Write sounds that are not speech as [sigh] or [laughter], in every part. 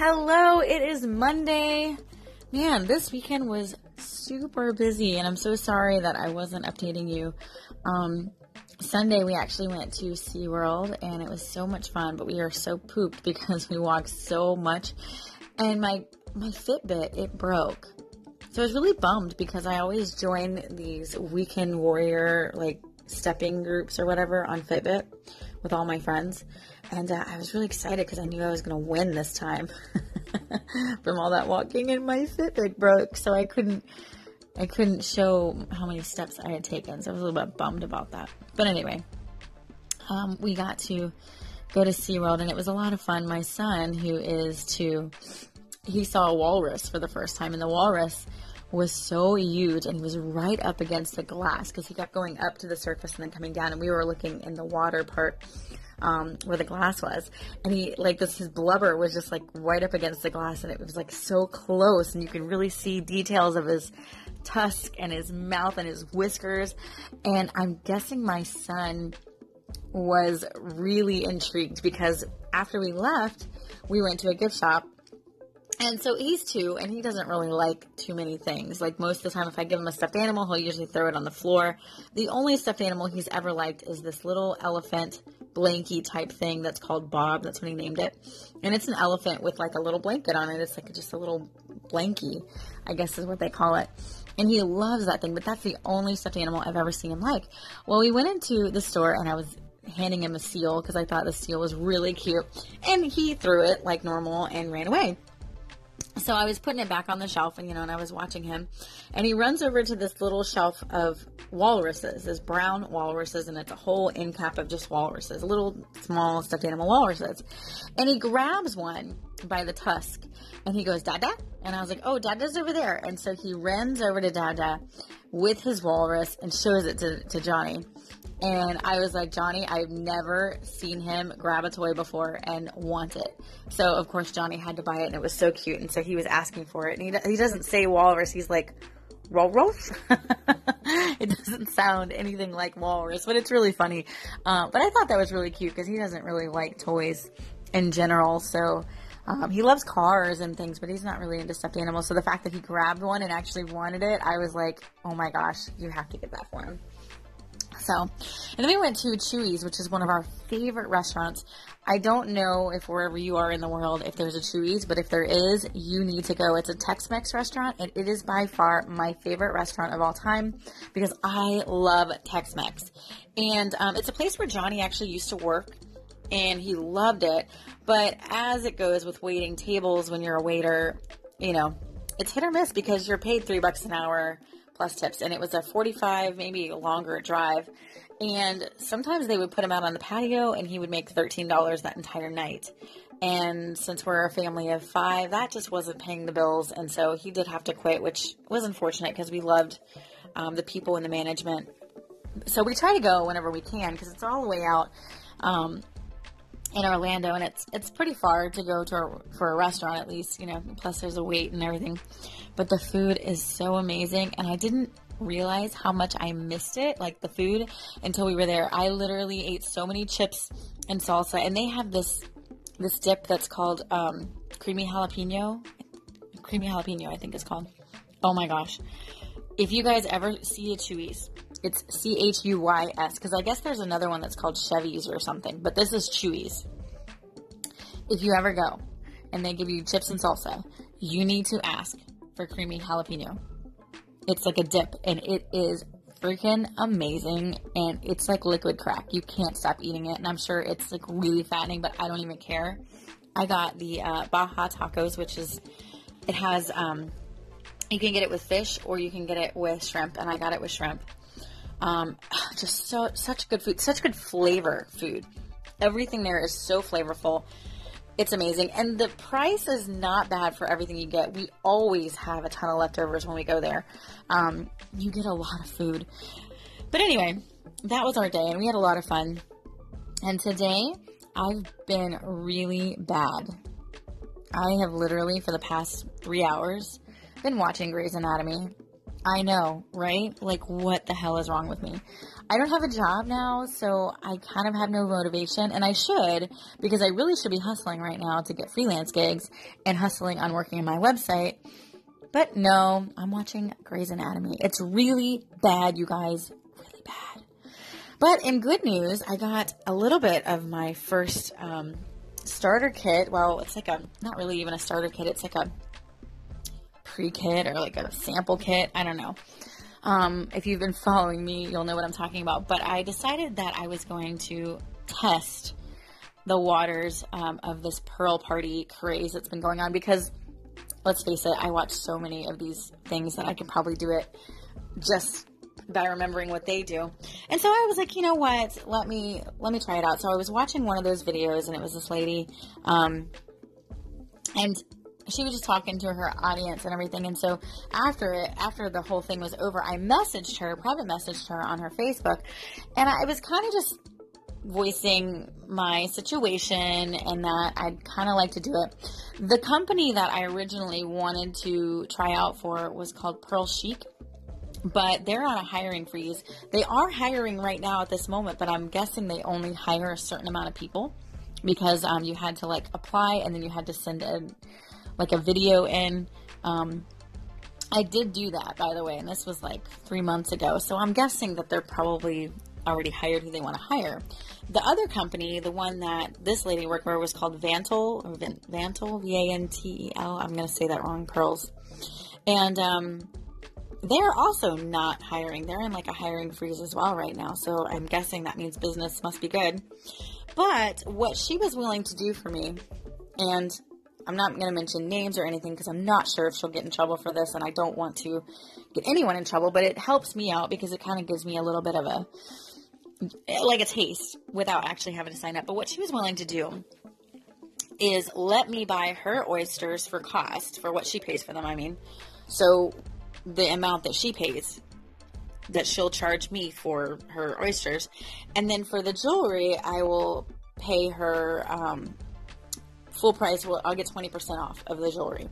Hello, it is Monday. Man, this weekend was super busy, and I'm so sorry that I wasn't updating you. Um, Sunday, we actually went to SeaWorld, and it was so much fun, but we are so pooped [laughs] because we walked so much, and my my Fitbit it broke. So I was really bummed because I always join these weekend warrior like stepping groups or whatever on Fitbit with all my friends. And uh, I was really excited because I knew I was going to win this time [laughs] from all that walking and my Fitbit broke. So I couldn't, I couldn't show how many steps I had taken. So I was a little bit bummed about that. But anyway, um, we got to go to SeaWorld and it was a lot of fun. My son, who is two, he saw a walrus for the first time and the walrus was so huge and was right up against the glass because he kept going up to the surface and then coming down and we were looking in the water part um, where the glass was. And he like this his blubber was just like right up against the glass and it was like so close and you could really see details of his tusk and his mouth and his whiskers. And i'm guessing my son was really intrigued because after we left we went to a gift shop and so he's two, and he doesn't really like too many things. Like most of the time, if I give him a stuffed animal, he'll usually throw it on the floor. The only stuffed animal he's ever liked is this little elephant blankie type thing that's called Bob. That's what he named it. And it's an elephant with like a little blanket on it. It's like just a little blankie, I guess is what they call it. And he loves that thing, but that's the only stuffed animal I've ever seen him like. Well, we went into the store and I was handing him a seal because I thought the seal was really cute. And he threw it like normal and ran away. So I was putting it back on the shelf, and you know, and I was watching him, and he runs over to this little shelf of walruses, this brown walruses, and it's a whole end cap of just walruses, little small stuffed animal walruses, and he grabs one by the tusk, and he goes, "Dada," and I was like, "Oh, Dada's over there," and so he runs over to Dada with his walrus and shows it to, to Johnny, and I was like, Johnny, I've never seen him grab a toy before and want it. So, of course, Johnny had to buy it, and it was so cute. And so he was asking for it. And he, he doesn't say walrus, he's like, walrus. [laughs] it doesn't sound anything like walrus, but it's really funny. Uh, but I thought that was really cute because he doesn't really like toys in general. So, um, he loves cars and things, but he's not really into stuffed animals. So the fact that he grabbed one and actually wanted it, I was like, oh my gosh, you have to get that for him. So, and then we went to Chuy's, which is one of our favorite restaurants. I don't know if wherever you are in the world, if there's a Chuy's, but if there is, you need to go. It's a Tex-Mex restaurant, and it is by far my favorite restaurant of all time because I love Tex-Mex. And um, it's a place where Johnny actually used to work, and he loved it. But as it goes with waiting tables when you're a waiter, you know, it's hit or miss because you're paid three bucks an hour plus tips. And it was a 45, maybe longer drive. And sometimes they would put him out on the patio and he would make $13 that entire night. And since we're a family of five, that just wasn't paying the bills. And so he did have to quit, which was unfortunate because we loved um, the people and the management. So we try to go whenever we can because it's all the way out. Um, in Orlando, and it's it's pretty far to go to a, for a restaurant at least, you know. Plus, there's a wait and everything, but the food is so amazing, and I didn't realize how much I missed it, like the food, until we were there. I literally ate so many chips and salsa, and they have this this dip that's called um, creamy jalapeno, creamy jalapeno, I think it's called. Oh my gosh! If you guys ever see a Chuy's, it's C H U Y S because I guess there's another one that's called Chevy's or something, but this is Chuy's. If you ever go and they give you chips and salsa, you need to ask for creamy jalapeno. It's like a dip and it is freaking amazing and it's like liquid crack. You can't stop eating it and I'm sure it's like really fattening, but I don't even care. I got the uh, Baja tacos, which is it has um, you can get it with fish or you can get it with shrimp, and I got it with shrimp. Um, [sighs] just so such good food, such good flavor food. Everything there is so flavorful. It's amazing, and the price is not bad for everything you get. We always have a ton of leftovers when we go there. Um, you get a lot of food. But anyway, that was our day, and we had a lot of fun. And today, I've been really bad. I have literally, for the past three hours, been watching Grey's Anatomy I know, right? Like, what the hell is wrong with me? I don't have a job now, so I kind of have no motivation, and I should because I really should be hustling right now to get freelance gigs and hustling on working on my website. But no, I'm watching Grey's Anatomy. It's really bad, you guys. Really bad. But in good news, I got a little bit of my first um, starter kit. Well, it's like a, not really even a starter kit, it's like a pre kit or like a sample kit. I don't know. Um, if you've been following me, you'll know what I'm talking about. But I decided that I was going to test the waters um, of this Pearl Party craze that's been going on because let's face it, I watch so many of these things that I could probably do it just by remembering what they do. And so I was like, you know what? Let me let me try it out. So I was watching one of those videos, and it was this lady, um, and she was just talking to her audience and everything. And so after it, after the whole thing was over, I messaged her, private messaged her on her Facebook, and I was kind of just voicing my situation and that I'd kind of like to do it. The company that I originally wanted to try out for was called Pearl Chic but they're on a hiring freeze. They are hiring right now at this moment, but I'm guessing they only hire a certain amount of people because um, you had to like apply and then you had to send a like a video in. Um, I did do that, by the way, and this was like three months ago. So I'm guessing that they're probably already hired who they want to hire. The other company, the one that this lady worked for, was called Vantel, or Vantel, V A N T E L. I'm going to say that wrong, Pearls. And um, they're also not hiring. They're in like a hiring freeze as well right now. So I'm guessing that means business must be good. But what she was willing to do for me, and I'm not going to mention names or anything because I'm not sure if she'll get in trouble for this, and I don't want to get anyone in trouble. But it helps me out because it kind of gives me a little bit of a like a taste without actually having to sign up. But what she was willing to do is let me buy her oysters for cost for what she pays for them. I mean, so the amount that she pays that she'll charge me for her oysters, and then for the jewelry, I will pay her. Um, full price, well, I'll get 20% off of the jewelry.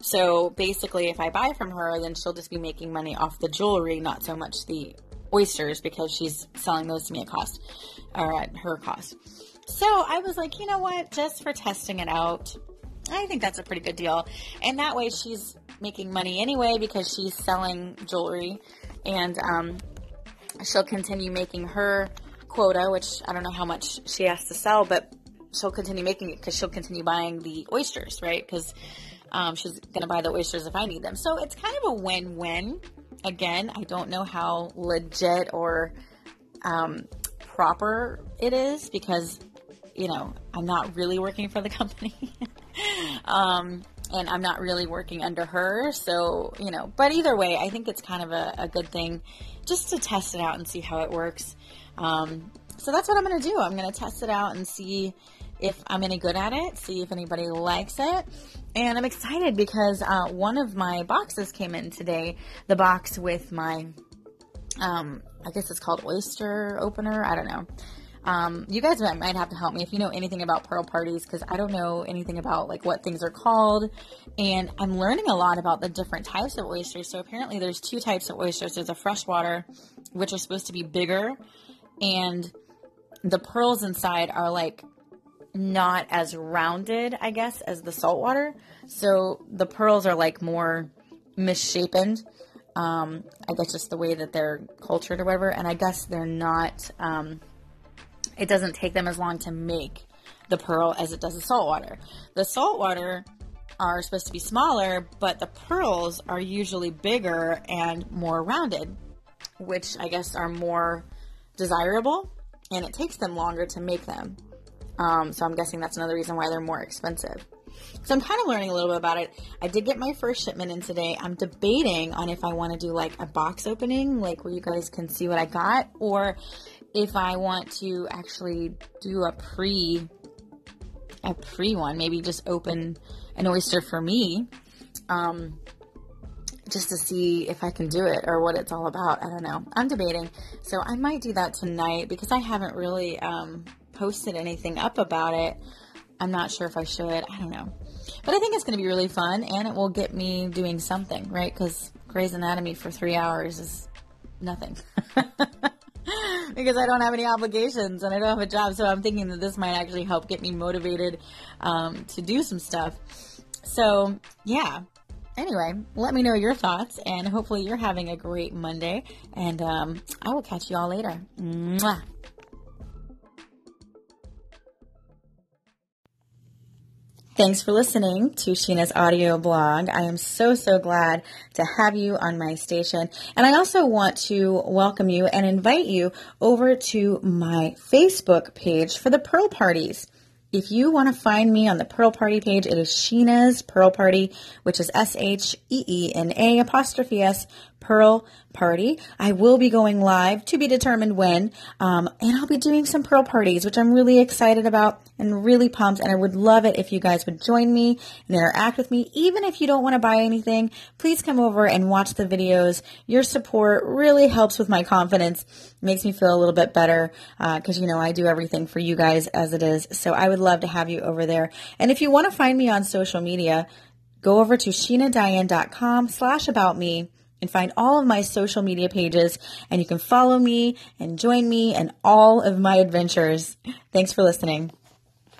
So basically, if I buy from her, then she'll just be making money off the jewelry, not so much the oysters, because she's selling those to me at cost or at her cost. So I was like, you know what? Just for testing it out, I think that's a pretty good deal. And that way, she's making money anyway because she's selling jewelry, and um, she'll continue making her quota, which I don't know how much she has to sell, but she'll continue making it because she'll continue buying the oysters, right? Because um, she's going to buy the oysters if I need them. So it's kind of a win win. Again, I don't know how legit or um, proper it is because, you know, I'm not really working for the company. [laughs] um, and I'm not really working under her. So, you know, but either way, I think it's kind of a, a good thing just to test it out and see how it works. Um, so that's what I'm going to do. I'm going to test it out and see if I'm any good at it, see if anybody likes it. And I'm excited because uh, one of my boxes came in today. The box with my, um, I guess it's called oyster opener. I don't know. Um, you guys might have to help me if you know anything about pearl parties because I don't know anything about like what things are called, and I'm learning a lot about the different types of oysters. So apparently, there's two types of oysters. There's a freshwater, which are supposed to be bigger, and the pearls inside are like not as rounded, I guess, as the saltwater. So the pearls are like more misshapen. Um, I guess just the way that they're cultured or whatever. And I guess they're not, um, it doesn't take them as long to make the pearl as it does the saltwater. The saltwater are supposed to be smaller, but the pearls are usually bigger and more rounded, which I guess are more desirable and it takes them longer to make them. Um, so I'm guessing that's another reason why they're more expensive. So I'm kind of learning a little bit about it. I did get my first shipment in today. I'm debating on if I want to do like a box opening, like where you guys can see what I got, or if I want to actually do a pre a pre one, maybe just open an oyster for me. Um, just to see if I can do it or what it's all about. I don't know. I'm debating. So I might do that tonight because I haven't really um, posted anything up about it. I'm not sure if I should. I don't know. But I think it's going to be really fun and it will get me doing something, right? Because Grey's Anatomy for three hours is nothing. [laughs] because I don't have any obligations and I don't have a job. So I'm thinking that this might actually help get me motivated um, to do some stuff. So, yeah. Anyway, let me know your thoughts and hopefully you're having a great Monday. And um, I will catch you all later. Mwah. Thanks for listening to Sheena's audio blog. I am so, so glad to have you on my station. And I also want to welcome you and invite you over to my Facebook page for the Pearl Parties. If you want to find me on the Pearl Party page, it is Sheena's Pearl Party, which is S H E E N A apostrophe S Pearl Party. I will be going live to be determined when, um, and I'll be doing some Pearl parties, which I'm really excited about and really pumped. And I would love it if you guys would join me and interact with me. Even if you don't want to buy anything, please come over and watch the videos. Your support really helps with my confidence, makes me feel a little bit better because uh, you know I do everything for you guys as it is. So I would love to have you over there. And if you want to find me on social media, go over to sheenadiane.com slash about me and find all of my social media pages and you can follow me and join me and all of my adventures. Thanks for listening.